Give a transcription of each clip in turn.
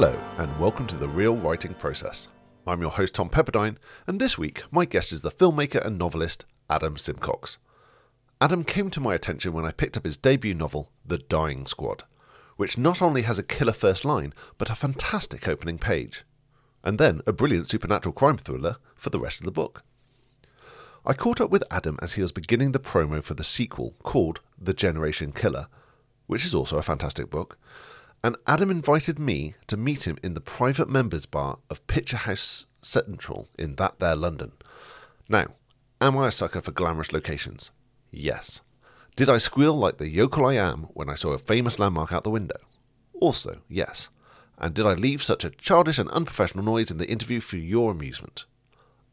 Hello, and welcome to the Real Writing Process. I'm your host, Tom Pepperdine, and this week my guest is the filmmaker and novelist Adam Simcox. Adam came to my attention when I picked up his debut novel, The Dying Squad, which not only has a killer first line, but a fantastic opening page, and then a brilliant supernatural crime thriller for the rest of the book. I caught up with Adam as he was beginning the promo for the sequel called The Generation Killer, which is also a fantastic book, and Adam invited me to meet him in the private members bar of Picture House Central in that there London. Now, am I a sucker for glamorous locations? Yes. Did I squeal like the yokel I am when I saw a famous landmark out the window? Also, yes. And did I leave such a childish and unprofessional noise in the interview for your amusement?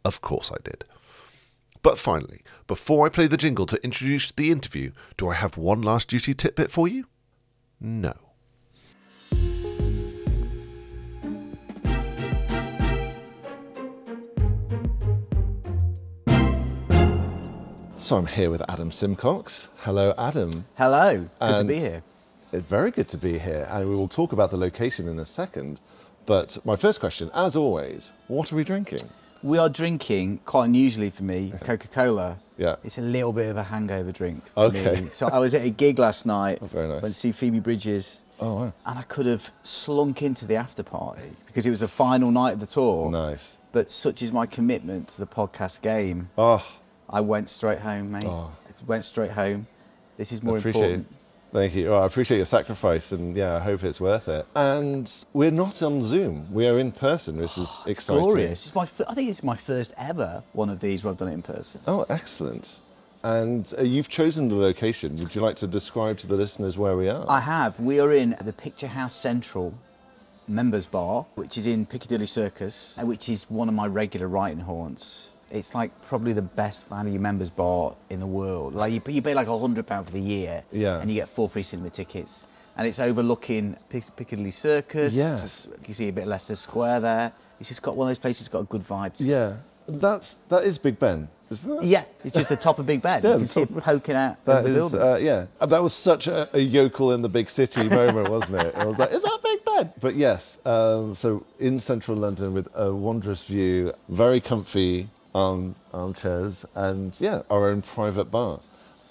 Of course I did. But finally, before I play the jingle to introduce the interview, do I have one last juicy tidbit for you? No. So I'm here with Adam Simcox. Hello, Adam. Hello, good to be here. It's very good to be here, and we will talk about the location in a second. But my first question, as always, what are we drinking? We are drinking, quite unusually for me, Coca Cola. Yeah. It's a little bit of a hangover drink Okay. me. So I was at a gig last night. Oh, very nice. Went to see Phoebe Bridgers. Oh, wow. And I could have slunk into the after party because it was the final night of the tour. Nice. But such is my commitment to the podcast game. Oh, I went straight home, mate. Oh. I went straight home. This is more important. Thank you. Oh, I appreciate your sacrifice, and yeah, I hope it's worth it. And we're not on Zoom; we are in person, which is It's exciting. glorious. It's my, I think it's my first ever one of these where I've done it in person. Oh, excellent! And uh, you've chosen the location. Would you like to describe to the listeners where we are? I have. We are in the Picture House Central members bar, which is in Piccadilly Circus, and which is one of my regular writing haunts. It's like probably the best value members bar in the world. Like you, you pay like a hundred pound for the year, Yeah. and you get four free cinema tickets. And it's overlooking Pic- Piccadilly Circus. Yes. You see a bit of Leicester Square there. It's just got one of those places that's got a good vibe. To it. yeah, that's that is Big Ben, isn't it? Yeah, it's just the top of Big Ben. Yeah, you can see it poking out That of the is, buildings. uh, yeah. And That was such a, a yokel in the big city moment, wasn't it? I was like, is that Big Ben? But yes, um, so in central London with a wondrous view, very comfy um, armchairs, and yeah, our own private bar.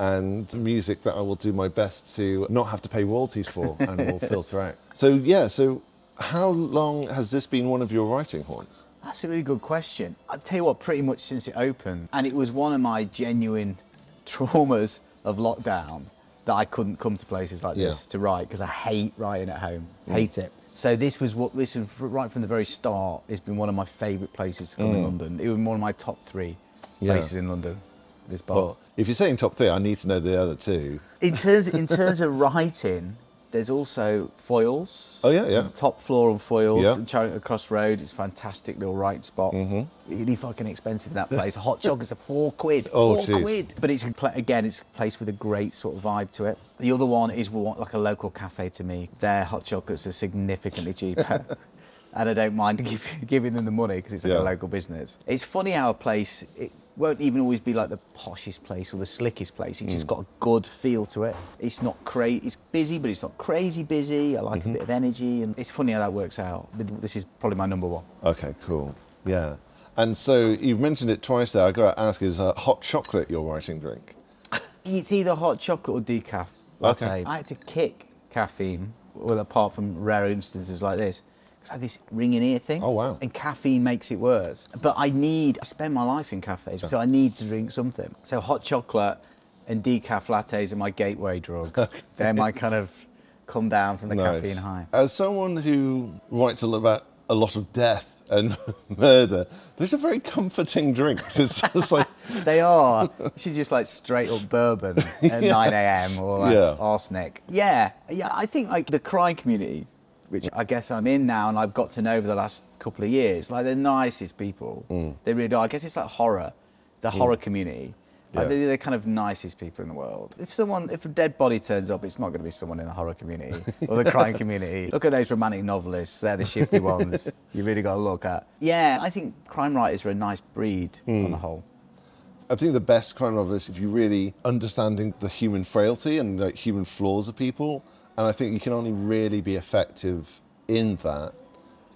And music that I will do my best to not have to pay royalties for and will filter out. So, yeah, so how long has this been one of your writing haunts? That's a really good question. I'll tell you what, pretty much since it opened. And it was one of my genuine traumas of lockdown that I couldn't come to places like Yeah. this to write because I hate writing at home. Hate it. So this was what this was right from the very start. It's been one of my favourite places to come in mm. London. It was one of my top three Yeah. places in London. This bar. Well, if you're saying top three, I need to know the other two. in terms in terms of writing, there's also Foyles. Oh, yeah, yeah. Top floor on Foyles. Yeah. in Charing Cross Road. It's a fantastic little right spot. Mm-hmm. Really fucking expensive in that place. Hot chocolate's a four quid. Oh, four jeez. quid. But it's again, it's a place with a great sort of vibe to it. The other one is like a local cafe to me. Their hot chocolates are significantly cheaper. And I don't mind give, giving them the money because it's like Yeah. a local business. It's funny how a place, it won't even always be like the poshest place or the slickest place. It's Mm. just got a good feel to it. It's not crazy, it's busy, but it's not crazy busy. I like Mm-hmm. a bit of energy, and it's funny how that works out. This is probably my number one. Okay, cool. Yeah. And so you've mentioned it twice there. i got to ask is uh, hot chocolate your writing drink? It's either hot chocolate or decaf. Okay. I had to kick caffeine, well, apart from rare instances like this. I had this ringing ear thing. Oh, wow. And caffeine makes it worse. But I need, I spend my life in cafes, so I need to drink something. So hot chocolate and decaf lattes are my gateway drug. They're my kind of come down from the caffeine high. As someone who writes a lot about a lot of death and murder, there's a very comforting drink. It's just like, They are. She's just like straight up bourbon at 9 a.m. or like Yeah. arsenic. Yeah, yeah. I think like the crime community, which I guess I'm in now and I've got to know over the last couple of years, like they're nicest people. Mm. They really are. I guess it's like horror, the horror community. Like Yeah. they're the kind of nicest people in the world. If someone, if a dead body turns up, it's not going to be someone in the horror community or the crime community. Look at those romantic novelists; they're the shifty ones. You really got to look at. Yeah, I think crime writers are a nice breed Hmm. on the whole. I think the best crime novel is if you really understanding the human frailty and the human flaws of people. And I think you can only really be effective in that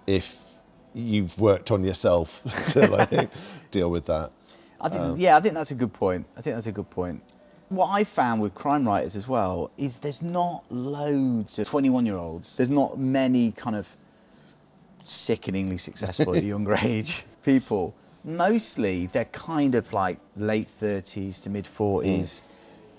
if you've worked on yourself to like deal with that. I think, um, yeah, I think that's a good point. I think that's a good point. What I found with crime writers as well is there's not loads of 21 year olds. There's not many kind of sickeningly successful at a younger age people. Mostly they're kind of like late 30s to mid 40s.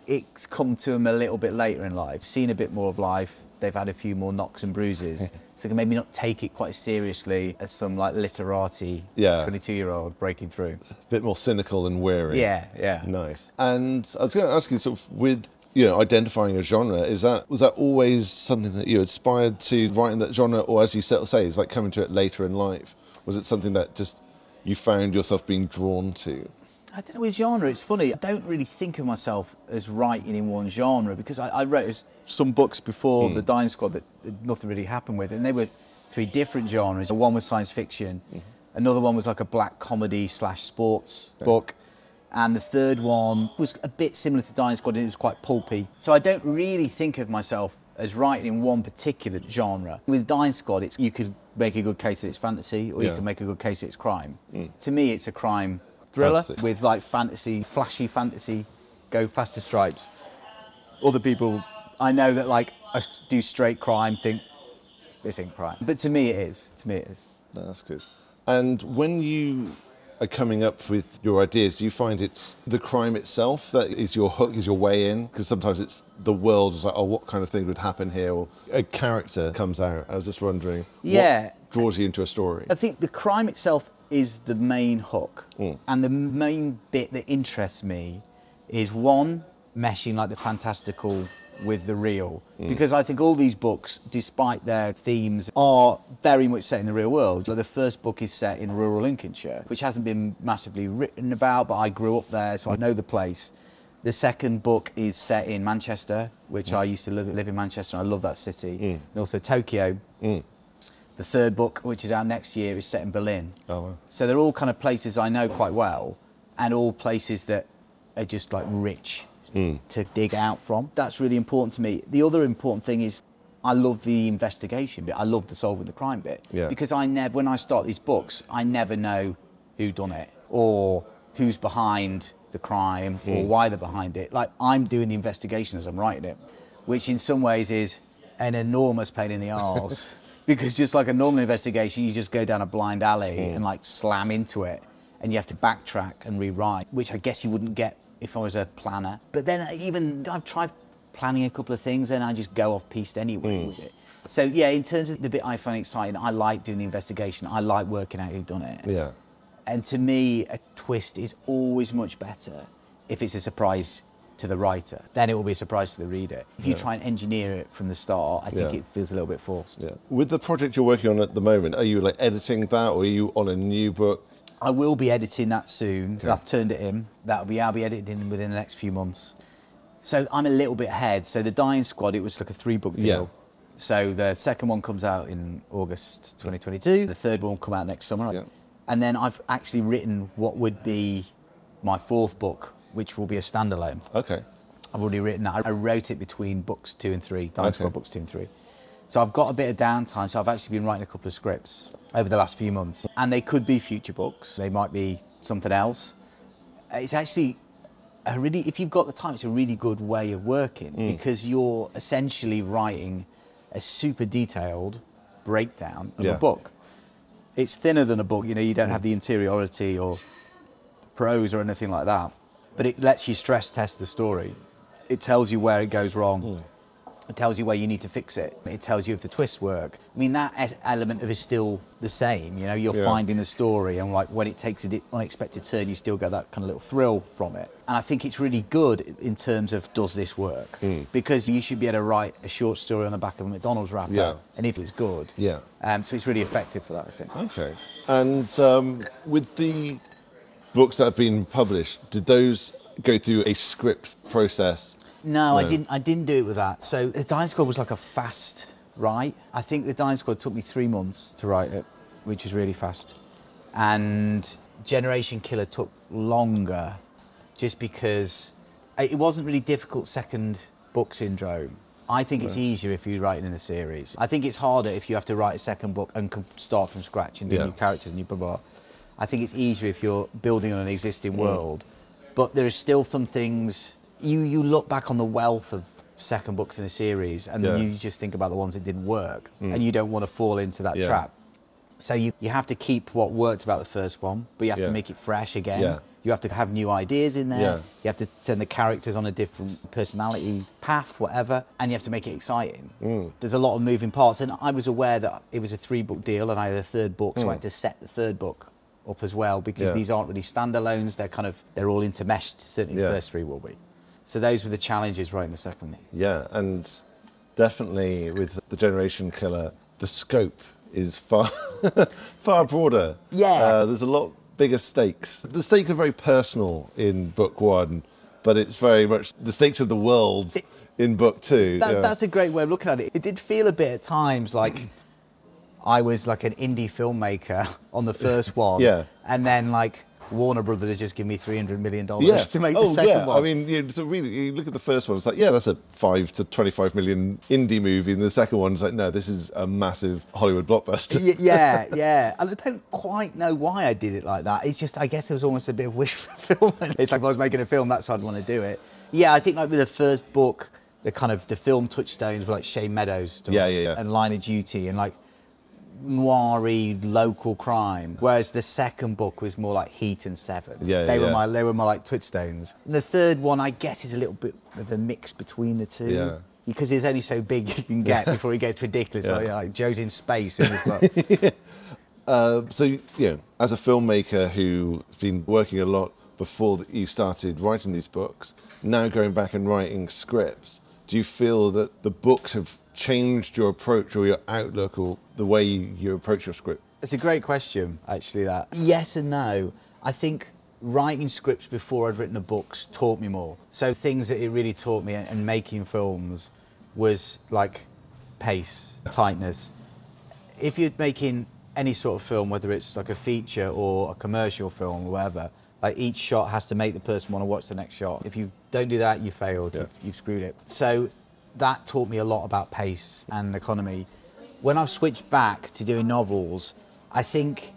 It's come to them a little bit later in life, seen a bit more of life. They've had a few more knocks and bruises. so they can maybe not take it quite as seriously as some like literati Yeah. 22 year old breaking through. A bit more cynical and weary. Yeah, yeah. Nice. And I was going to ask you, sort of, with you know, identifying a genre, is that was that always something that you aspired to write in that genre, or as you sort of say, it's like coming to it later in life? Was it something that just you found yourself being drawn to? I don't know his genre. It's funny. I don't really think of myself as writing in one genre because I, I wrote some books before hmm. the Dying Squad that, that nothing really happened with, and they were three different genres. One was science fiction, hmm. another one was like a black comedy slash sports book, and the third one was a bit similar to Dying Squad. and It was quite pulpy. So I don't really think of myself as writing in one particular genre. With Dying Squad, it's you could make a good case that it's fantasy, or you Yeah. can make a good case that it's crime. Hmm. To me, it's a crime thriller with like fantasy, flashy fantasy, go faster stripes. Other people I know that like I do straight crime think this ain't crime, but to me it is. To me it is. No, that's good. And when you are coming up with your ideas, do you find it's the crime itself that is your hook, is your way in? Because sometimes it's the world is like, oh, what kind of thing would happen here? Or a character comes out. I was just wondering, Yeah. what draws you into a story? I think the crime itself is the main hook, mm. and the main bit that interests me is one meshing like the fantastical with the real, mm. because I think all these books, despite their themes, are very much set in the real world. Like the first book is set in rural Lincolnshire, which hasn't been massively written about, but I grew up there, so I know the place. The second book is set in Manchester, which mm. I used to live, live in Manchester, and I love that city, and also Tokyo. The third book, which is out next year, is set in Berlin. Oh, wow. So they're all kind of places I know quite well, and all places that are just like rich hmm. to dig out from. That's really important to me. The other important thing is I love the investigation bit. I love the solving the crime bit Yeah. because I never, when I start these books, I never know who done it or who's behind the crime or hmm. why they're behind it. Like I'm doing the investigation as I'm writing it, which in some ways is an enormous pain in the arse. because just like a normal investigation, you just go down a blind alley hmm. and like slam into it, and you have to backtrack and rewrite, which I guess you wouldn't get if I was a planner. But then uh, even I've tried planning a couple of things, and I just go off piste anyway hmm. with it. So yeah, in terms of the bit I find exciting, I like doing the investigation. I like working out who done it. Yeah. And to me, a twist is always much better if it's a surprise to the writer. Then it will be a surprise to the reader. If you try and engineer it from the start, I think Yeah. it feels a little bit forced. Yeah. With the project you're working on at the moment, are you like editing that or are you on a new book? I will be editing that soon. I've turned it in. That'll be I'll be editing within the next few months. So I'm a little bit ahead. So the Dying Squad, it was like a three book deal. Yeah. So the second one comes out in August 2022. The third one will come out next summer. Yeah. And then I've actually written what would be my fourth book, which will be a standalone. Okay. I've already written that. I wrote it between books two and three, Dying Okay. Books two and three. So I've got a bit of downtime. So I've actually been writing a couple of scripts over the last few months. And they could be future books, they might be something else. It's actually a really, if you've got the time, it's a really good way of working Mm. because you're essentially writing a super detailed breakdown of Yeah. a book. It's thinner than a book, you know, you don't have the interiority or prose or anything like that. But it lets you stress test the story. It tells you where it goes wrong. Hmm. It tells you where you need to fix it. It tells you if the twists work. I mean, that element of it is still the same. You know, you're Yeah. finding the story, and like when it takes an unexpected turn, you still get that kind of little thrill from it. And I think it's really good in terms of does this work? Hmm. Because you should be able to write a short story on the back of a McDonald's wrapper, Yeah. and if it's good, Yeah. Um, so it's really effective for that, I think. Okay. And um, with the books that have been published, did those go through a script process? No, I didn't. I didn't do it with that. So the Dying Squad was like a fast write. I think the Dying Squad took me three months to write it, which is really fast. And Generation Killer took longer, just because uh, it wasn't really difficult second book syndrome. I think it's easier if you're writing in a series. I think it's harder if you have to write a second book and start from scratch and do Yeah. new characters and new blah blah. I think it's easier if you're building on an existing Mm. world, but there are still some things. You you look back on the wealth of second books in a series, and Yeah. you just think about the ones that didn't work, and you don't want to fall into that Yeah. trap. So you, you have to keep what worked about the first one, but you have Yeah. to make it fresh again. You have to have new ideas in there. You have to send the characters on a different personality path, whatever, and you have to make it exciting. Mm. There's a lot of moving parts, and I was aware that it was a three book deal, and I had a third book, so Mm. I had to set the third book up as well because Yeah. these aren't really standalones. They're kind of they're all intermeshed. Certainly, Yeah. the first three will be. So those were the challenges writing the second. Yeah, and definitely with the Generation Killer, the scope is far far broader. Yeah. uh, there's a lot bigger stakes. The stakes are very personal in book one, but it's very much the stakes of the world in book two. That, yeah. That's a great way of looking at it. It did feel a bit at times like I was like an indie filmmaker on the first one. Yeah. And then like Warner Brothers just give me $300 million yeah. to make oh, the second yeah. one. I mean, you, so really, you look at the first one. It's like, yeah, that's a five to twenty-five million indie movie, and the second one is like, no, this is a massive Hollywood blockbuster. Y- yeah, yeah. And I don't quite know why I did it like that. It's just, I guess it was almost a bit of wish fulfillment. It's like if I was making a film, that's how I'd want to do it. Yeah, I think like with the first book, the kind of the film touchstones were like Shane Meadows Yeah, yeah, yeah. and Line of Duty and like noiry local crime. Whereas the second book was more like Heat and Seven. Yeah, they yeah, were my they were my like touchstones. And the third one, I guess, is a little bit of a mix between the two. Yeah. Because it's only so big you can get before it gets ridiculous. Yeah. Like, like Joe's in space in this book. Uh, so, you know, as a filmmaker who's been working a lot before that you started writing these books, now going back and writing scripts, do you feel that the books have changed your approach or your outlook or the way you, you approach your script? It's a great question, actually. That yes and no. I think writing scripts before I'd written the books taught me more. So things that it really taught me and making films was like pace, tightness. If you're making any sort of film, whether it's like a feature or a commercial film or whatever, like each shot has to make the person want to watch the next shot. If you don't do that, you failed. Yeah. You've, you've screwed it. So that taught me a lot about pace and economy. When I've switched back to doing novels, I think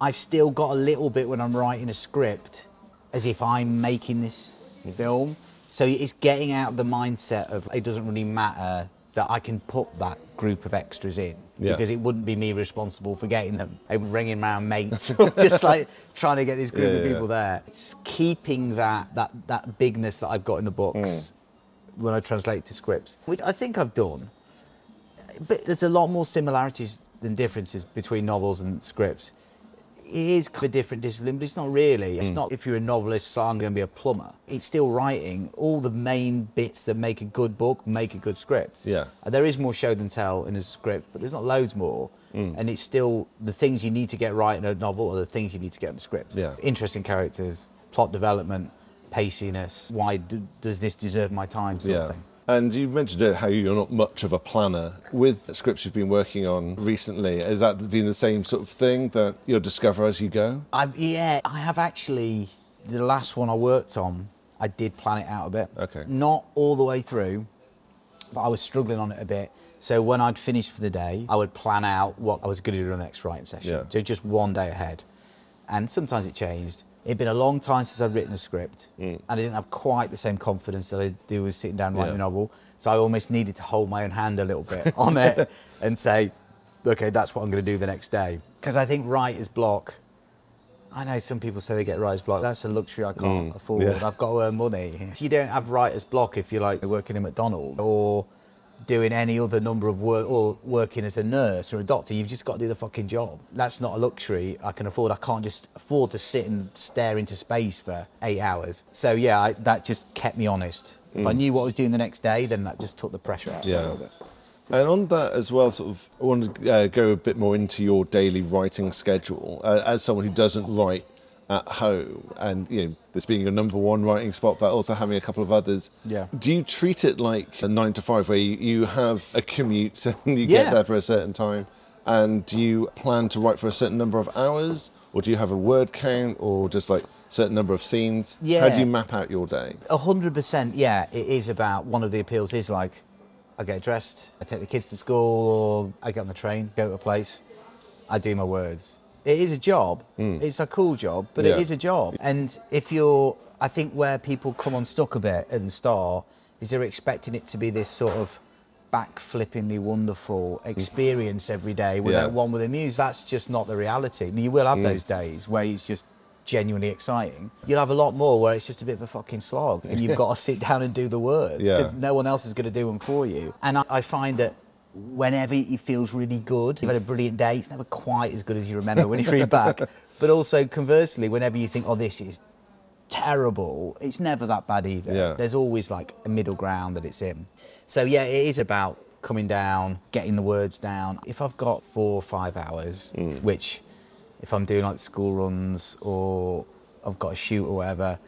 I've still got a little bit when I'm writing a script as if I'm making this film. So it's getting out of the mindset of it doesn't really matter that I can put that group of extras in Yeah. because it wouldn't be me responsible for getting them. I'm ringing around mates, just like trying to get this group Yeah, of people yeah. there. It's keeping that that that bigness that I've got in the books mm. When I translate to scripts, which I think I've done. But there's a lot more similarities than differences between novels and scripts. It is kind of a different discipline, but it's not really. It's not if you're a novelist, so I'm going to be a plumber. It's still writing. All the main bits that make a good book make a good script. Yeah. And there is more show than tell in a script, but there's not loads more. Hmm. And it's still the things you need to get right in a novel are the things you need to get in a script. Yeah. Interesting characters, plot development, paciness. Why do, does this deserve my time? Sort of thing. And you mentioned it, how you're not much of a planner. With scripts you've been working on recently, has that been the same sort of thing that you'll discover as you go? I've, yeah, I have actually. The last one I worked on, I did plan it out a bit. Okay. Not all the way through, but I was struggling on it a bit. So when I'd finished for the day, I would plan out what I was going to do in the next writing session. Yeah. So just one day ahead. And sometimes it changed. It'd been a long time since I'd written a script, and I didn't have quite the same confidence that I do with sitting down writing Mm. Yeah. a novel. So I almost needed to hold my own hand a little bit on it and say, okay, that's what I'm going to do the next day. Because I think writer's block, I know some people say they get writer's block. That's a luxury I can't afford. Mm. yeah. I've got to earn money. You don't have writer's block if you're like working in McDonald's or doing any other number of work or working as a nurse or a doctor. You've just got to do the fucking job. That's not a luxury I can afford. I can't just afford to sit and stare into space for eight hours. So yeah, I, that just kept me honest. If I knew what I was doing the next day, then that just took the pressure out. Mm. Yeah. And on that as well, sort of, I want to uh, go a bit more into your daily writing schedule. Uh, as someone who doesn't write at home, and you know, this being your number one writing spot, but also having a couple of others. Yeah. Do you treat it like a nine to five, where you, have a commute and you Yeah. get there for a certain time, and do you plan to write for a certain number of hours, or do you have a word count, or just like certain number of scenes? yeah How do you map out your day? A hundred percent, yeah. It is about one of the appeals is like I get dressed, I take the kids to school, or I get on the train, go to a place, I do my words. It is a job. Mm. It's a cool job, but Yeah. it is a job. And if you're, I think where people come unstuck a bit at the start is they're expecting it to be this sort of backflippingly wonderful mm. experience every day without Yeah. one with a muse. That's just not the reality. You will have mm. those days where it's just genuinely exciting. You'll have a lot more where it's just a bit of a fucking slog and you've got to sit down and do the words Yeah. because no one else is going to do them for you. And I, I find that whenever it feels really good, you've had a brilliant day, it's never quite as good as you remember when you read back. But also conversely, whenever you think, oh, this is terrible, it's never that bad either. Yeah. There's always like a middle ground that it's in. So yeah, it is about coming down, getting the words down. If I've got four or five hours, mm. which if I'm doing like school runs or I've got a shoot or whatever,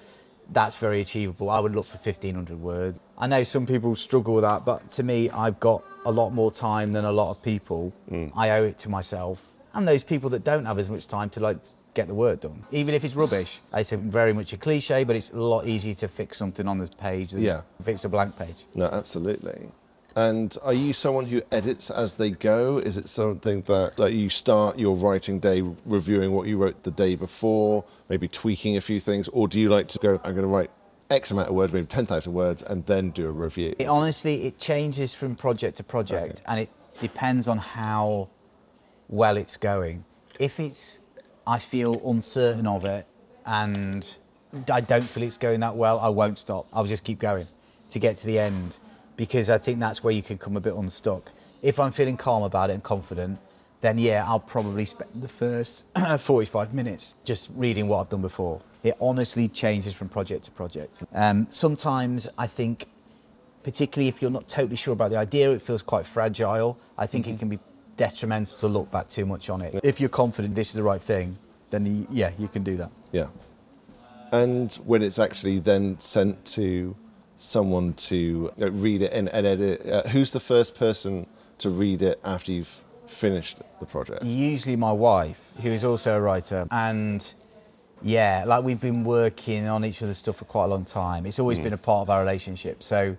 that's very achievable. I would look for 1500 words. I know some people struggle with that, but to me, I've got a lot more time than a lot of people. Mm. I owe it to myself and those people that don't have as much time to like get the work done. Even if it's rubbish, it's a very much a cliche, but it's a lot easier to fix something on this page than Yeah. fix a blank page. No, absolutely. And are you someone who edits as they go? Is it something that like you start your writing day reviewing what you wrote the day before, maybe tweaking a few things, or do you like to go? I'm going to write X amount of words, maybe ten thousand words, and then do a review. It honestly, it changes from project to project, and it depends on how well it's going. If it's, I feel uncertain of it, and I don't feel it's going that well, I won't stop. I'll just keep going to get to the end, because I think that's where you can come a bit unstuck. If I'm feeling calm about it and confident, then yeah, I'll probably spend the first 45 minutes just reading what I've done before. It honestly changes from project to project. Um, sometimes I think particularly if you're not totally sure about the idea, it feels quite fragile. I think it can be detrimental to look back too much on it. If you're confident this is the right thing, then y- yeah, you can do that. Yeah. And when it's actually then sent to someone to uh, read it and, and edit, uh, who's the first person to read it after you've finished the project? Usually my wife, who is also a writer, and yeah, like we've been working on each other's stuff for quite a long time. It's always hmm. been a part of our relationship. So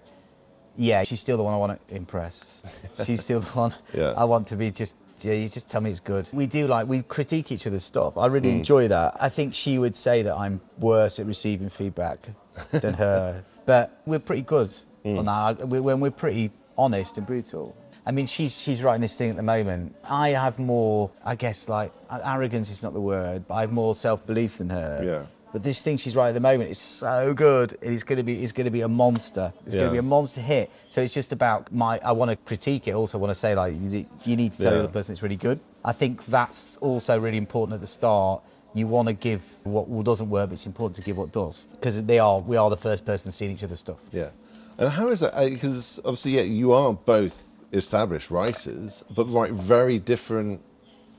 yeah, she's still the one I want to impress. She's still the one Yeah. I want to be just. Yeah, you just tell me it's good. We do like we critique each other's stuff. I really hmm. enjoy that. I think she would say that I'm worse at receiving feedback than her, but we're pretty good hmm. on that. We- When we're pretty honest and brutal. I mean, she's she's writing this thing at the moment. I have more, I guess, like arrogance is not the word, but I have more self belief than her. Yeah. But this thing she's writing at the moment is so good. It's going to be it's going to be a monster. It's going Yeah. to be a monster hit. So it's just about my. I want to critique it. Also, want to say like you, you need to tell Yeah. the other person it's really good. I think that's also really important at the start. You want to give what doesn't work, but it's important to give what does because they are. We are the first person seeing each other's stuff. Yeah. And how is that? Uh, because obviously, yeah, you are both established writers, but write very different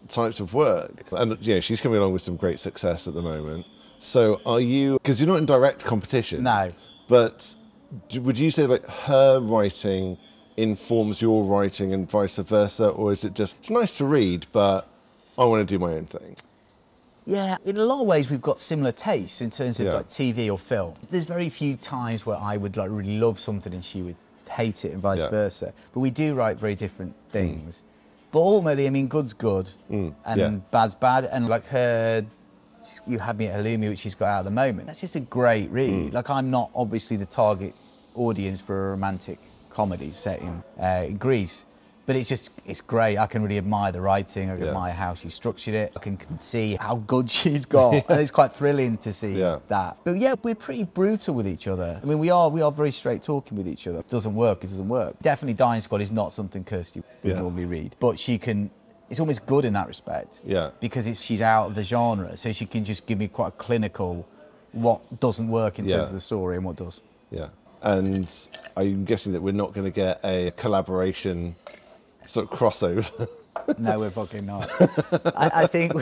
types of work. And yeah, she's coming along with some great success at the moment. So are you? Because you're not in direct competition. No. But would you say like her writing informs your writing and vice versa, or is it just it's nice to read, but I want to do my own thing? Yeah, in a lot of ways, we've got similar tastes in terms of Yeah. like TV or film. There's very few times where I would like really love something and she would hate it, and vice Yeah. versa. But we do write very different hmm. things. But ultimately, I mean, good's good hmm. and yeah. bad's bad. And like her, you had me at Halloumi, which she's got out at the moment. That's just a great read. Hmm. Like I'm not obviously the target audience for a romantic comedy set in, uh, in Greece. But it's just, it's great. I can really admire the writing. I can Yeah. admire how she structured it. I can, can see how good she's got. and it's quite thrilling to see Yeah. that. But yeah, we're pretty brutal with each other. I mean, we are we are very straight talking with each other. It doesn't work, it doesn't work. Definitely Dying Squad is not something Kirsty would Yeah. normally read. But she can, it's almost good in that respect. Yeah. Because it's, she's out of the genre. So she can just give me quite a clinical what doesn't work in Yeah. terms of the story and what does. Yeah. And I'm guessing that we're not going to get a collaboration sort of crossover. No, we're fucking not. I, I think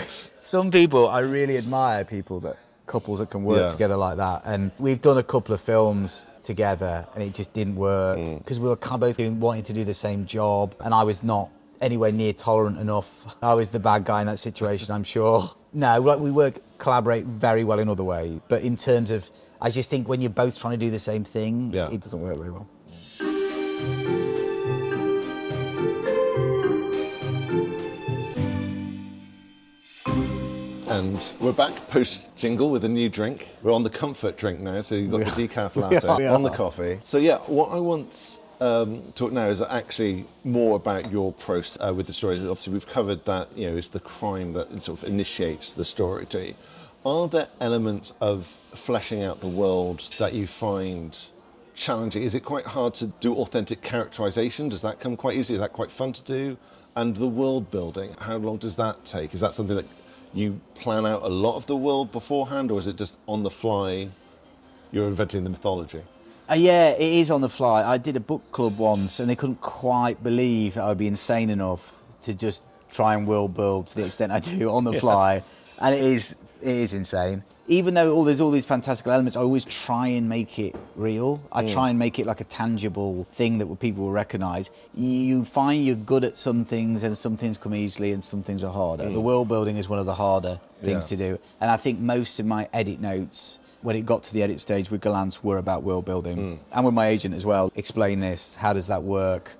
some people, I really admire people that couples that can work Yeah. together like that. And we've done a couple of films together and it just didn't work Mm. because we were kind of both wanting to do the same job and I was not anywhere near tolerant enough. I was the bad guy in that situation, I'm sure. No, like we work, collaborate very well in other ways. But in terms of, I just think when you're both trying to do the same thing, Yeah. it doesn't work very well. And we're back post jingle with a new drink. We're on the comfort drink now, so you've got the decaf latte we on the coffee. So yeah, what I want um, to talk now is actually more about your process uh, with the story. Obviously, we've covered that. You know, is the crime that sort of initiates the story. To you. Are there elements of fleshing out the world that you find challenging? Is it quite hard to do authentic characterization? Does that come quite easy? Is that quite fun to do? And the world building, how long does that take? Is that something that you plan out a lot of the world beforehand, or is it just on the fly? You're inventing the mythology. Uh, yeah, it is on the fly. I did a book club once, and they couldn't quite believe that I'd be insane enough to just try and world build to the extent I do on the fly, and it is it is insane. Even though all there's all these fantastical elements, I always try and make it real. I mm. try and make it like a tangible thing that people will recognise. You find you're good at some things, and some things come easily, and some things are harder. The mm. world building is one of the harder things Yeah. to do, and I think most of my edit notes when it got to the edit stage with Gollancz were about world building. Mm. And with my agent as well, explain this, how does that work?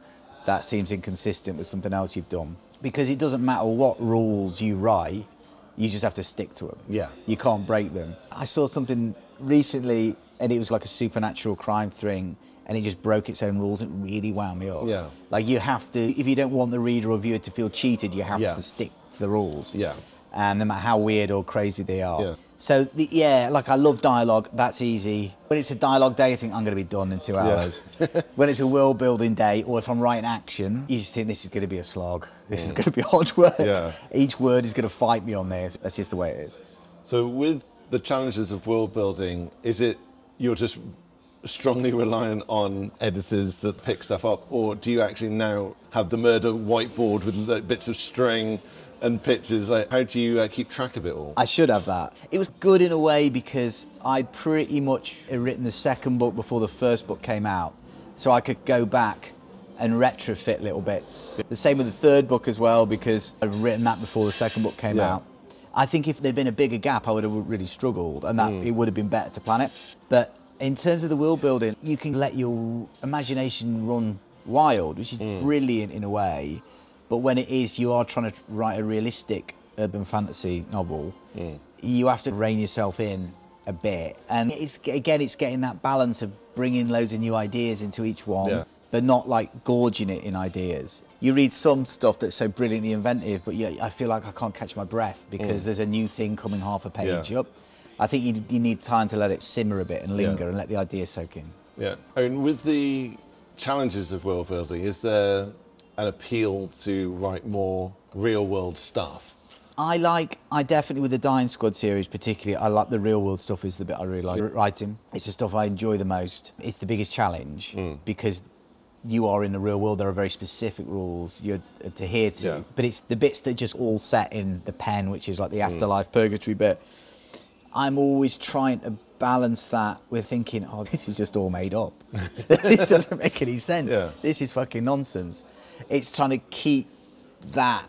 That seems inconsistent with something else you've done. Because it doesn't matter what rules you write, you just have to stick to them. Yeah. You can't break them. I saw something recently and it was like a supernatural crime thing and it just broke its own rules and really wound me up. Yeah. Like you have to, if you don't want the reader or viewer to feel cheated, you have Yeah. to stick to the rules Yeah. and no matter how weird or crazy they are. Yeah. So the, yeah, like I love dialogue. That's easy. When it's a dialogue day, I think I'm going to be done in two hours. when it's a world building day, or if I'm writing action, you just think this is going to be a slog. This is going to be hard work. Yeah. Each word is going to fight me on this. That's just the way it is. So, with the challenges of world building, is it you're just strongly reliant on editors that pick stuff up, or do you actually now have the murder whiteboard with bits of string and pictures? Like, how do you uh, keep track of it all? I should have that. It was good in a way because I'd pretty much written the second book before the first book came out. So I could go back and retrofit little bits. The same with the third book as well because I'd written that before the second book came Yeah. out. I think if there'd been a bigger gap, I would have really struggled and that it would have been better to plan it. But in terms of the world building, you can let your imagination run wild, which is brilliant in a way. But when it is, you are trying to write a realistic urban fantasy novel, mm. you have to rein yourself in a bit. And it's again, it's getting that balance of bringing loads of new ideas into each one, Yeah. but not like gorging it in ideas. You read some stuff that's so brilliantly inventive, but yeah, I feel like I can't catch my breath because mm. there's a new thing coming half a page Yeah. up. I think you, you need time to let it simmer a bit and Yeah. linger and let the idea soak in. Yeah. I mean, with the challenges of world building, is there an appeal to write more real world stuff? I like, I definitely with the Dying Squad series particularly, I like the real world stuff is the bit I really like writing. It's the stuff I enjoy the most. It's the biggest challenge hmm. because you are in the real world. There are very specific rules you're uh, to adhere to. Yeah. But it's the bits that just all set in the pen, which is like the hmm. afterlife purgatory bit. I'm always trying to balance that with thinking, oh, this is just all made up. this doesn't make any sense. Yeah. This is fucking nonsense. It's trying to keep that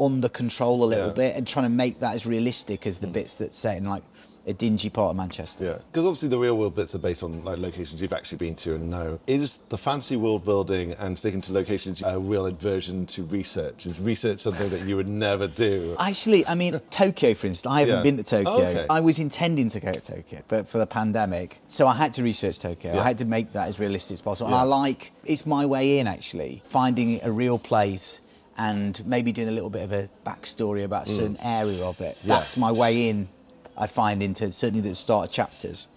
under control a little Yeah. bit and trying to make that as realistic as the hmm. bits that's set in like a dingy part of Manchester. Yeah, because obviously the real world bits are based on like locations you've actually been to and know. Is the fancy world building and sticking to locations a real aversion to research? Is research something that you would never do? Actually, I mean, Tokyo, for instance, I haven't Yeah. been to Tokyo. Oh, okay. I was intending to go to Tokyo, but for the pandemic, so I had to research Tokyo. Yeah. I had to make that as realistic as possible. Yeah. And I like, it's my way in actually, finding a real place and maybe doing a little bit of a backstory about a certain area of it. Mm. Yeah. That's my way in, I find, into certainly the start of chapters.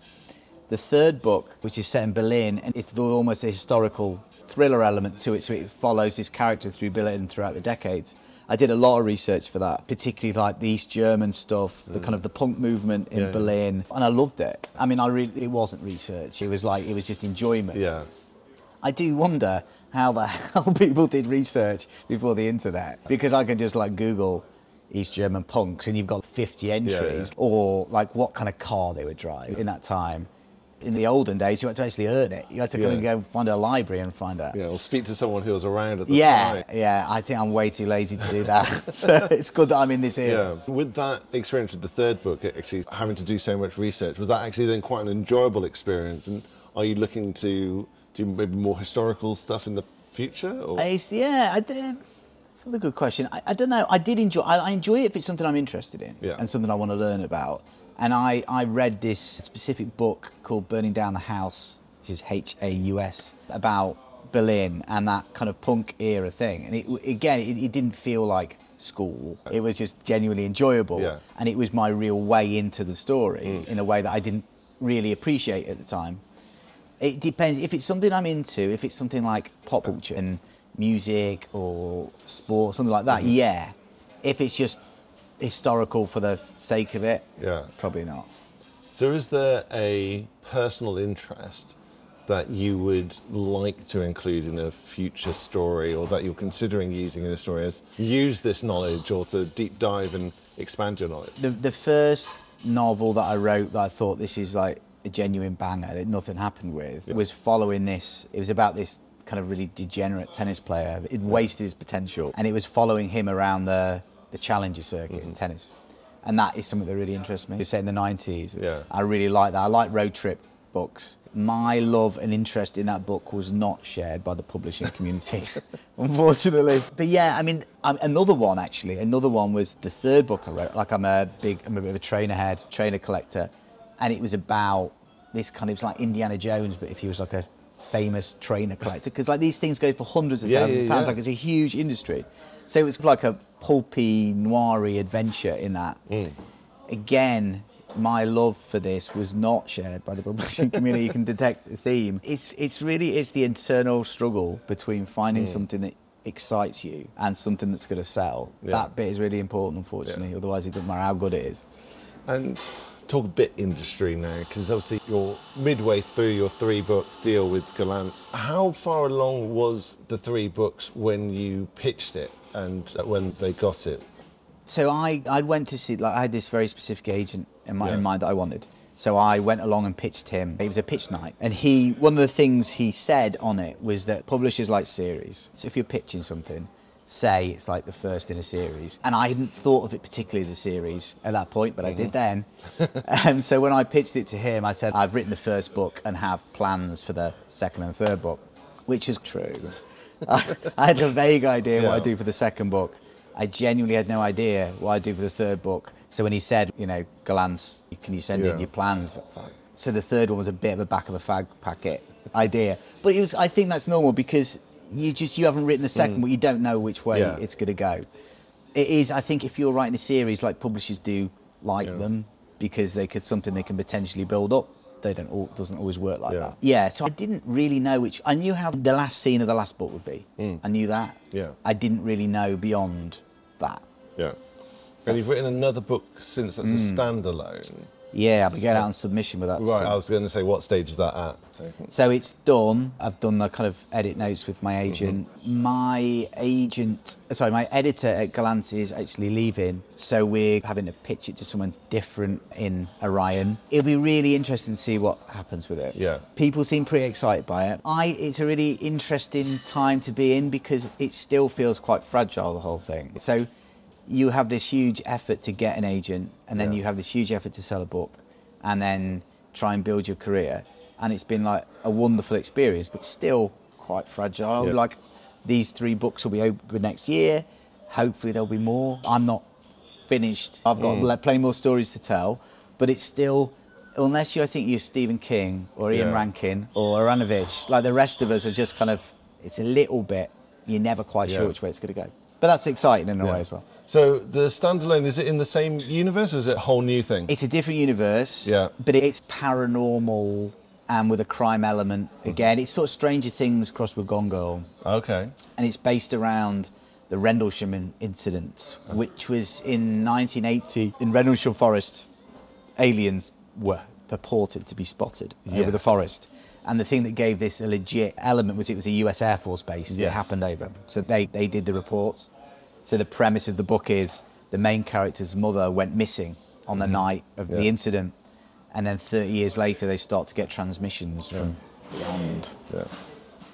The third book, which is set in Berlin, and it's almost a historical thriller element to it, so it follows this character through Berlin throughout the decades. I did a lot of research for that, particularly like the East German stuff, the kind of the punk movement in Mm. Yeah, yeah. Berlin, and I loved it. I mean, I really, it wasn't research; it was like it was just enjoyment. Yeah, I do wonder how the hell people did research before the internet because I can just like Google East German punks and you've got 50 entries yeah. or like what kind of car they would drive in that time. In the olden days, you had to actually earn it. You had to of Yeah. go find a library and find out. yeah. Or speak to someone who was around at the Yeah, time. yeah. I think I'm way too lazy to do that. so it's good that I'm in this era. Yeah. With that experience with the third book, actually having to do so much research, was that actually then quite an enjoyable experience? And are you looking to do maybe more historical stuff in the future? Or? It's, yeah, I, It's another good question. I, I don't know. I did enjoy. I, I enjoy it if it's something I'm interested in Yeah. and something I want to learn about. And I, I read this specific book called Burning Down the Haus, which is H A U S, about Berlin and that kind of punk era thing. And it again, it, it didn't feel like school. It was just genuinely enjoyable. Yeah. And it was my real way into the story mm. in a way that I didn't really appreciate at the time. It depends. If it's something I'm into, if it's something like pop culture and music or sport, something like that, mm-hmm. yeah. If it's just historical for the sake of it, Yeah. probably not. So, is there a personal interest that you would like to include in a future story or that you're considering using in a story as use this knowledge or to deep dive and expand your knowledge? The, the first novel that I wrote that I thought this is like a genuine banger that nothing happened with was following this. It was about this kind of really degenerate tennis player. It wasted his potential, and it was following him around the the challenger circuit Mm-hmm. in tennis. And that is something that really interests me. You say in the 90s. Yeah. I really like that. I like road trip books. My love and interest in that book was not shared by the publishing community, unfortunately. But yeah, I mean, um, another one actually, another one was the third book I wrote. Like I'm a big, I'm a bit of a trainer head, trainer collector, and it was about this kind of it's like Indiana Jones, but if he was like a famous trainer collector, because like these things go for hundreds of Yeah, thousands yeah, of pounds. yeah. Like it's a huge industry. So it was like a pulpy, noiry adventure in that. Mm. Again, my love for this was not shared by the publishing community. You can detect the theme. It's it's really it's the internal struggle between finding Mm. something that excites you and something that's going to sell. Yeah. That bit is really important, unfortunately. Otherwise, it doesn't matter how good it is. And talk a bit industry now, because obviously you're midway through your three book deal with Gollancz. How far along was the three books when you pitched it and uh, when they got it? So I, I went to see, like, I had this very specific agent in, my, Yeah. in mind that I wanted. So I went along and pitched him. It was a pitch night. And he, one of the things he said on it was that publishers like series. So if you're pitching something, say it's like the first in a series. And I hadn't thought of it particularly as a series at that point, but I did mm-hmm. then. and so when I pitched it to him, I said, I've written the first book and have plans for the second and third book, which is true. I, I had a vague idea what I'd do for the second book. I genuinely had no idea what I'd do for the third book. So when he said, you know, Gollancz, can you send Yeah. in your plans? So the third one was a bit of a back of a fag packet idea. But it was I think that's normal because you just you haven't written the second mm. but you don't know which way Yeah. it's gonna go. It is I think if you're writing a series like publishers do like Yeah. them because they could something they can potentially build up. They don't all doesn't always work like Yeah. that. Yeah, so I didn't really know which I knew how the last scene of the last book would be. Mm. I knew that. Yeah. I didn't really know beyond that. Yeah. And you've written another book since that's a mm. standalone. Yeah, be going out on submission with that. Right. I was going to say, what stage is that at? So it's done. I've done the kind of edit notes with my agent. Mm-hmm. My agent, sorry, my editor at Gollancz is actually leaving. So we're having to pitch it to someone different in Orion. It'll be really interesting to see what happens with it. Yeah. People seem pretty excited by it. I, it's a really interesting time to be in because it still feels quite fragile, the whole thing. So you have this huge effort to get an agent, and then Yeah. you have this huge effort to sell a book, and then try and build your career. And it's been like a wonderful experience, but still quite fragile. Yeah. Like these three books will be open next year. Hopefully there'll be more. I'm not finished. I've got Mm. plenty more stories to tell, but it's still. Unless you, I think you're Stephen King or Ian Yeah. Rankin or Aaronovitch, like the rest of us are just kind of, it's a little bit, you're never quite Yeah. sure which way it's going to go. But that's exciting in a way as well. So the standalone, is it in the same universe or is it a whole new thing? It's a different universe, Yeah. but it's paranormal and with a crime element. Mm-hmm. Again, it's sort of Stranger Things crossed with Gone Girl, okay. and it's based around the Rendlesham in- incident, which was in 1980 in Rendlesham Forest. Aliens were purported to be spotted Yeah. over the forest. And the thing that gave this a legit element was it was a US Air Force base that happened over. So they, they did the reports. So the premise of the book is the main character's mother went missing on the night of Mm-hmm. Yeah. the incident. And then 30 years later, they start to get transmissions from beyond. Yeah.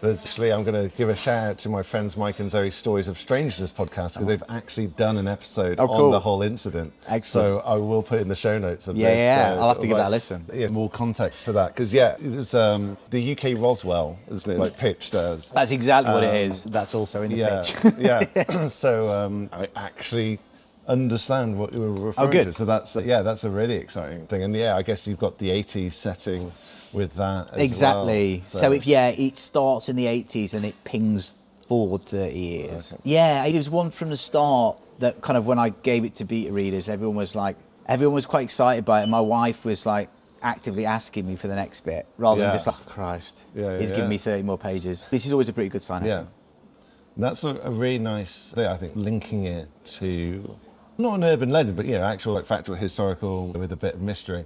Actually, I'm going to give a shout out to my friends Mike and Zoe Stories of Strangeness podcast because they've actually done an episode Oh, on the whole incident. Excellent. So I will put in the show notes of Yeah, this. yeah, uh, I'll have to give that a listen. Yeah, more context to that because yeah, it was um, the UK Roswell, isn't it? Like pitched as. That's exactly what it is. That's also in the Yeah, pitch. yeah. so um, I actually understand what you were oh, referring Oh, good. to. So that's yeah, that's a really exciting thing. And yeah, I guess you've got the 80s setting with that. As Exactly. Well. So, if yeah, it starts in the 80s and it pings forward 30 years. Yeah, it was one from the start that kind of when I gave it to beta readers, everyone was like, everyone was quite excited by it. My wife was like actively asking me for the next bit rather Yeah. than just like, "Oh, Christ, Yeah, yeah, he's yeah. giving me 30 more pages. This is always a pretty good sign. Yeah. That's a, a really nice thing, I think, linking it to not an urban legend, but you know, actual like factual historical with a bit of mystery.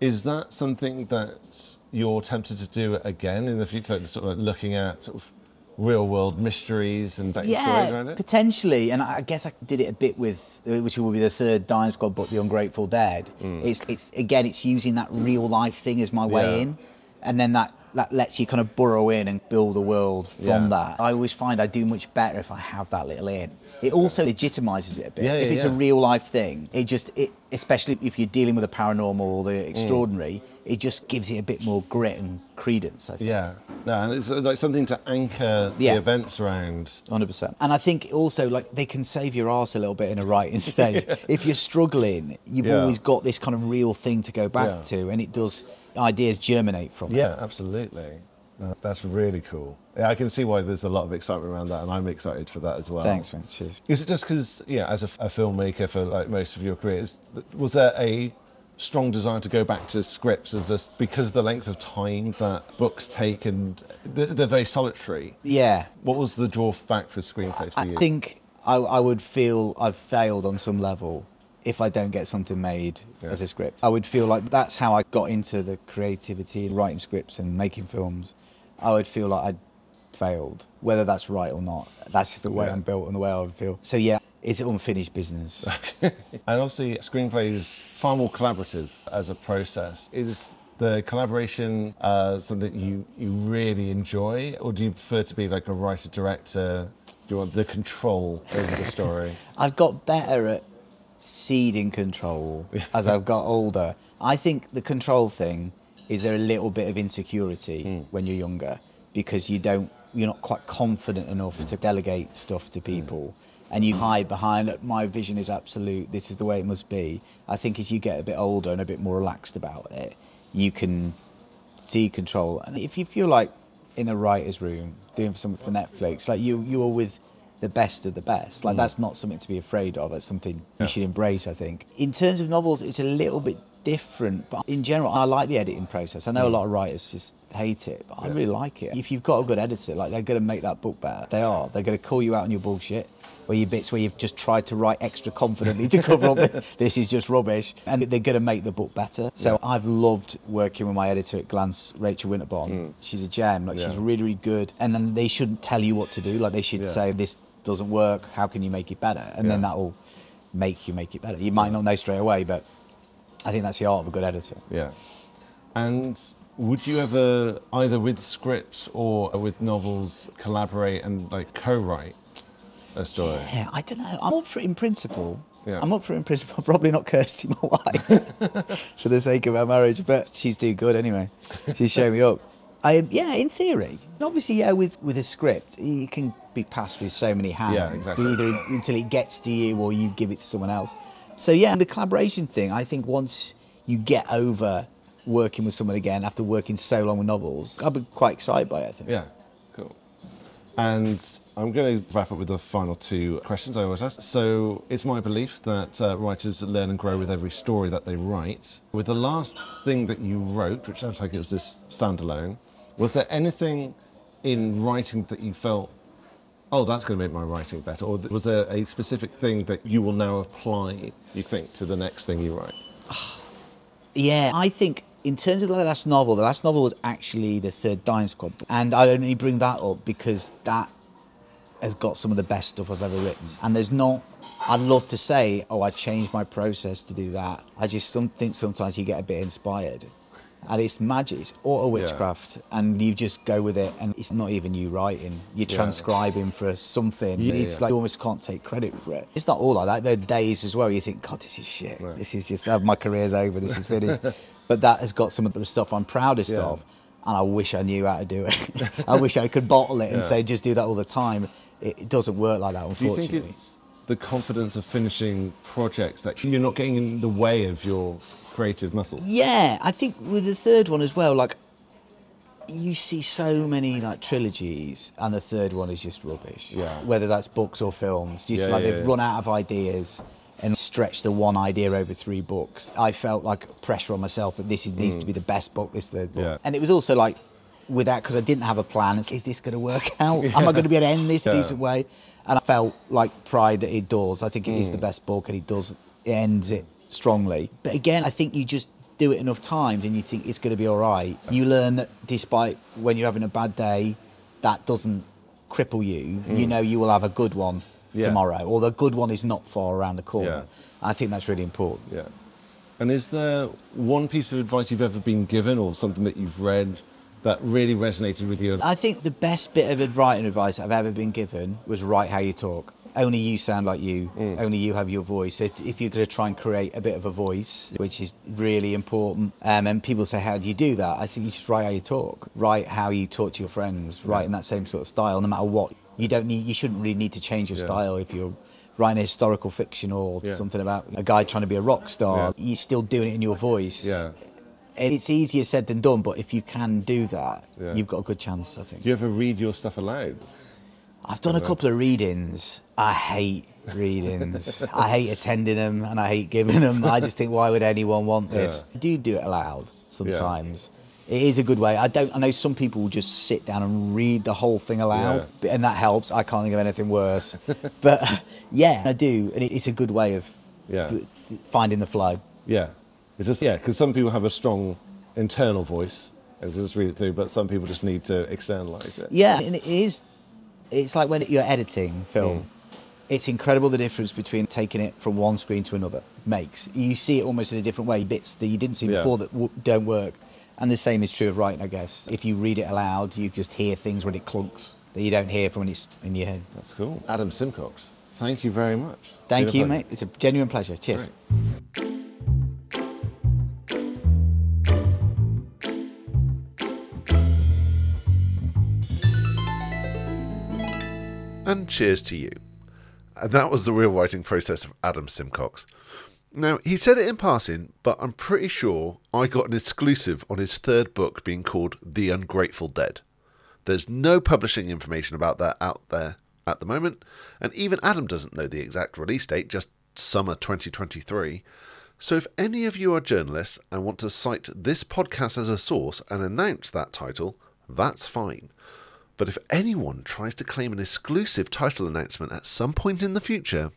Is that something that you're tempted to do again in the future, like sort of like looking at sort of real world mysteries and stories around Yeah, it? potentially, and I guess I did it a bit with, uh, which will be the third Dying Squad book, The Ungrateful Dead. It's, it's again, it's using that real life thing as my way Mm. Yeah. in, and then that that lets you kind of burrow in and build a world from Yeah. that. I always find I do much better if I have that little in. It also legitimizes it a bit. Yeah, if yeah, it's a real life thing, it just it, especially if you're dealing with the paranormal or Mm. the extraordinary, it just gives it a bit more grit and credence. I think. Yeah, no, and it's uh, like something to anchor Yeah. the events around. Hundred percent. And I think also like they can save your arse a little bit in a writing stage. If you're struggling, you've Yeah. always got this kind of real thing to go back Yeah. to, and it does ideas germinate from. it. Yeah, absolutely. That's really cool. Yeah, I can see why there's a lot of excitement around that, and I'm excited for that as well. Thanks, man. Cheers. Is it just because, yeah, as a, a filmmaker for like most of your career, was there a strong desire to go back to scripts as just because of the length of time that books take and they're, they're very solitary? Yeah. What was the drawback for screenplays for I you? I think I, I would feel I've failed on some level if I don't get something made Yeah. as a script. I would feel like that's how I got into the creativity, writing scripts and making films. I would feel like I'd failed, whether that's right or not. That's just the way Yeah. I'm built and the way I would feel. So yeah, it's unfinished business. And obviously, screenplay is far more collaborative as a process. Is the collaboration uh, something you, you really enjoy, or do you prefer to be like a writer director? Do you want the control over the story? I've got better at ceding control as I've got older. I think the control thing is there a little bit of insecurity hmm. when you're younger because you don't you're not quite confident enough to delegate stuff to hmm. people and you hide behind "Look, my vision is absolute this is the way it must be i think as you get a bit older and a bit more relaxed about it you can see control. And if you feel like in the writer's room doing something for Netflix, like you you are with the best of the best. Like hmm. that's not something to be afraid of. it's something you should embrace. I think. In terms of novels, it's a little bit different, but in general, I like the editing process. I know a mm. lot of writers just hate it, but I really like it. If you've got a good editor, like they're going to make that book better. They are. They're going to call you out on your bullshit. Where your bits where you've just tried to write extra confidently to cover up the, this is just rubbish, and they're going to make the book better. So I've loved working with my editor at Gollancz, Rachel Winterbottom. Mm. She's a gem. Like she's really, really good. And then they shouldn't tell you what to do. Like they should say this doesn't work. How can you make it better? And then that will make you make it better. You might not know straight away, but I think that's the art of a good editor. Yeah. And would you ever, either with scripts or with novels, collaborate and like co-write a story? Yeah, I don't know. I'm up for it in principle. Yeah. I'm up for it in principle. Probably not Kirsty, my wife, for the sake of our marriage, but she's too good anyway. She's showing me up. I, yeah, in theory. Obviously, yeah, with, with a script, it can be passed through so many hands. Yeah, exactly. Either until it gets to you or you give it to someone else. So, yeah, the collaboration thing, I think once you get over working with someone again after working so long with novels, I'll be quite excited by it, I think. Yeah, cool. And I'm going to wrap up with the final two questions I always ask. So, it's my belief that uh, writers learn and grow with every story that they write. With the last thing that you wrote, which sounds like it was this standalone, was there anything in writing that you felt, oh, that's going to make my writing better? Or was there a specific thing that you will now apply, you think, to the next thing you write? Yeah, I think in terms of the last novel, the last novel was actually the third Dying Squad, and I only bring that up because that has got some of the best stuff I've ever written. And there's not. I'd love to say, oh, I changed my process to do that. I just think sometimes you get a bit inspired, and it's magic. It's auto witchcraft, and you just go with it, and it's not even you writing. You're transcribing for something. Yeah, it's yeah. like you almost can't take credit for it. It's not all like that. There are days as well. You think, God, this is shit. This is just uh, my career's over. This is finished. but that has got some of the stuff I'm proudest Yeah. of, and I wish I knew how to do it. I wish I could bottle it and say just do that all the time. It, it doesn't work like that, unfortunately Do you think it's the confidence of finishing projects that you're not getting in the way of your creative muscles? Yeah, I think with the third one as well, like you see so many like trilogies, and the third one is just rubbish. Yeah. Whether that's books or films, just Yeah, like yeah, they've yeah. run out of ideas and stretched the one idea over three books. I felt like pressure on myself that this is, needs to be the best book, this third book. Mm. Yeah. And it was also like with that because I didn't have a plan. Is this going to work out? Am I going to be able to end this a decent way? And I felt like pride that it does. I think it Mm. is the best book, and it does it ends it strongly. But again, I think you just do it enough times, and you think it's going to be all right. You learn that despite when you're having a bad day, that doesn't cripple you. You know you will have a good one Mm. Yeah. tomorrow, or the good one is not far around the corner. Yeah. I think that's really important. Yeah. And is there one piece of advice you've ever been given or something that you've read that really resonated with you? I think the best bit of writing advice I've ever been given was write how you talk. Only you sound like you. Only you have your voice. If if you're going to try and create a bit of a voice, which is really important, um, and people say, "How do you do that?" I think you just write how you talk. Write how you talk to your friends. Write in that same sort of style, no matter what. You don't need. You shouldn't really need to change your Yeah. style if you're writing a historical fiction or Yeah. something about a guy trying to be a rock star. Yeah. You're still doing it in your voice. Yeah. And It's easier said than done, but if you can do that, Yeah. you've got a good chance. I think. Do you ever read your stuff aloud? I've done a couple of readings. I hate readings. I hate attending them and I hate giving them. I just think, why would anyone want this? I do do it aloud sometimes. It is a good way. I don't. I know some people will just sit down and read the whole thing aloud, Yeah. and that helps. I can't think of anything worse. but yeah, I do, and it's a good way of Yeah. finding the flow. Yeah. It's just, yeah, because some people have a strong internal voice and just read it through, but some people just need to externalize it. Yeah, and it is. It's like when you're editing film. Mm. It's incredible the difference between taking it from one screen to another makes. You see it almost in a different way, bits that you didn't see Yeah. before that w- don't work. And the same is true of writing, I guess. If you read it aloud, you just hear things when it clunks that you don't hear from when it's in your head. That's cool. Adam Simcox, thank you very much. Thank Been you, mate. It's a genuine pleasure. Cheers. Great. And cheers to you. And that was the real writing process of Adam Simcox. Now, he said it in passing, but I'm pretty sure I got an exclusive on his third book being called The Ungrateful Dead. There's no publishing information about that out there at the moment, and even Adam doesn't know the exact release date, just summer 2023. So if any of you are journalists and want to cite this podcast as a source and announce that title, that's fine. But if anyone tries to claim an exclusive title announcement at some point in the future,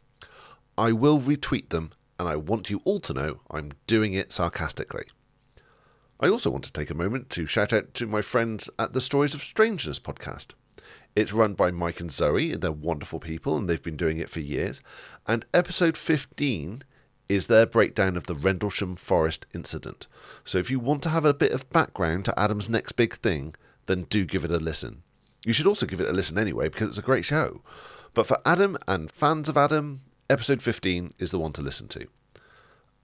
I will retweet them, and I want you all to know I'm doing it sarcastically. I also want to take a moment to shout out to my friends at the Stories of Strangeness podcast. It's run by Mike and Zoe, and they're wonderful people, and they've been doing it for years. And episode 15 is their breakdown of the Rendlesham Forest incident. So if you want to have a bit of background to Adam's next big thing, then do give it a listen. You should also give it a listen anyway because it's a great show. But for Adam and fans of Adam, episode 15 is the one to listen to.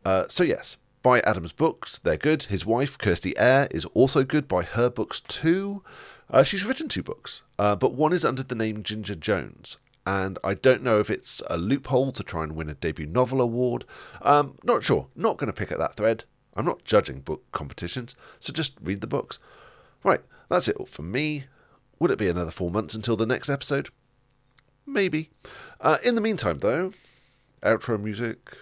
Uh, so, yes, buy Adam's books. They're good. His wife, Kirsty Eyre, is also good. Buy her books too. Uh, she's written two books, uh, but one is under the name Ginger Jones. And I don't know if it's a loophole to try and win a debut novel award. Um, not sure. Not going to pick at that thread. I'm not judging book competitions, so just read the books. Right, that's it for me. Would it be another four months until the next episode? Maybe. Uh, in the meantime, though, outro music.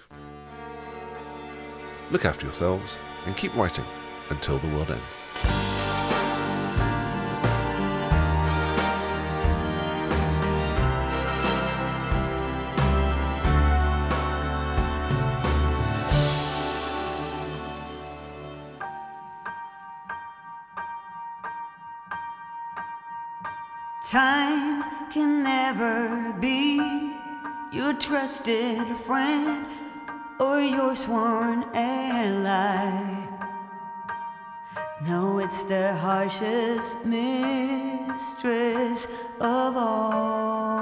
Look after yourselves and keep writing until the world ends. Trusted friend or your sworn ally. No, it's the harshest mistress of all.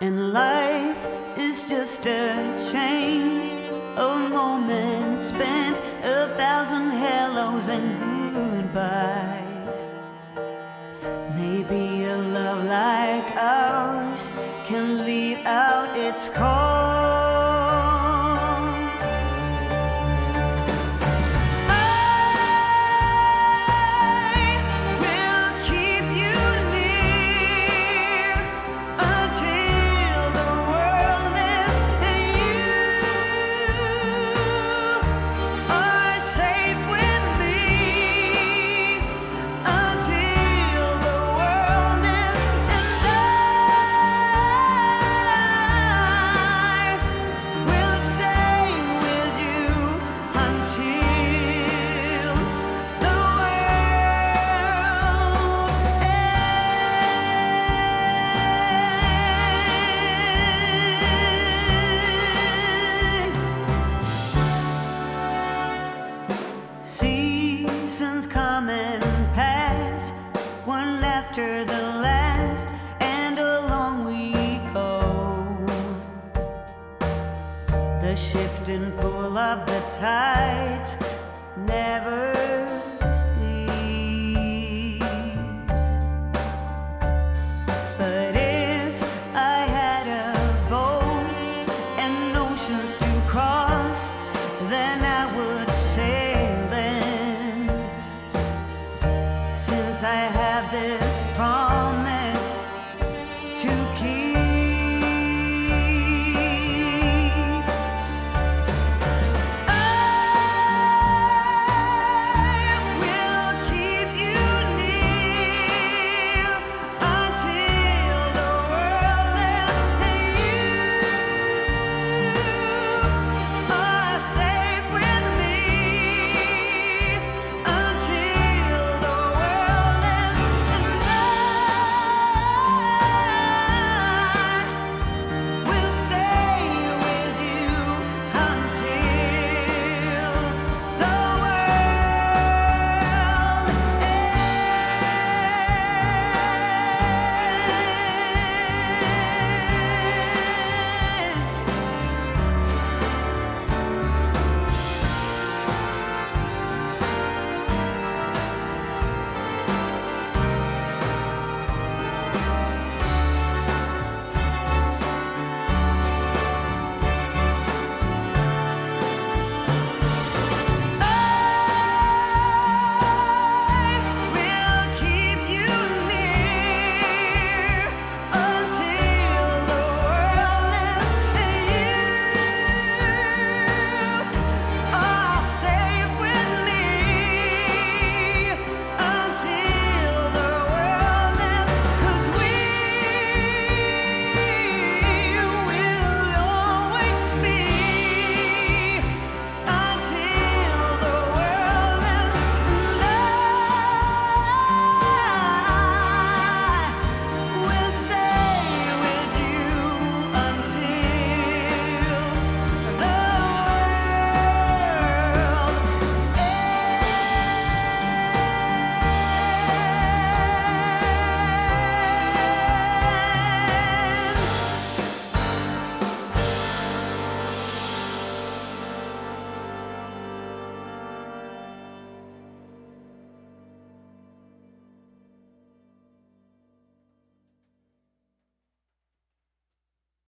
And life is just a chain of moments spent, a thousand hellos and its call. The shift and pull of the tides never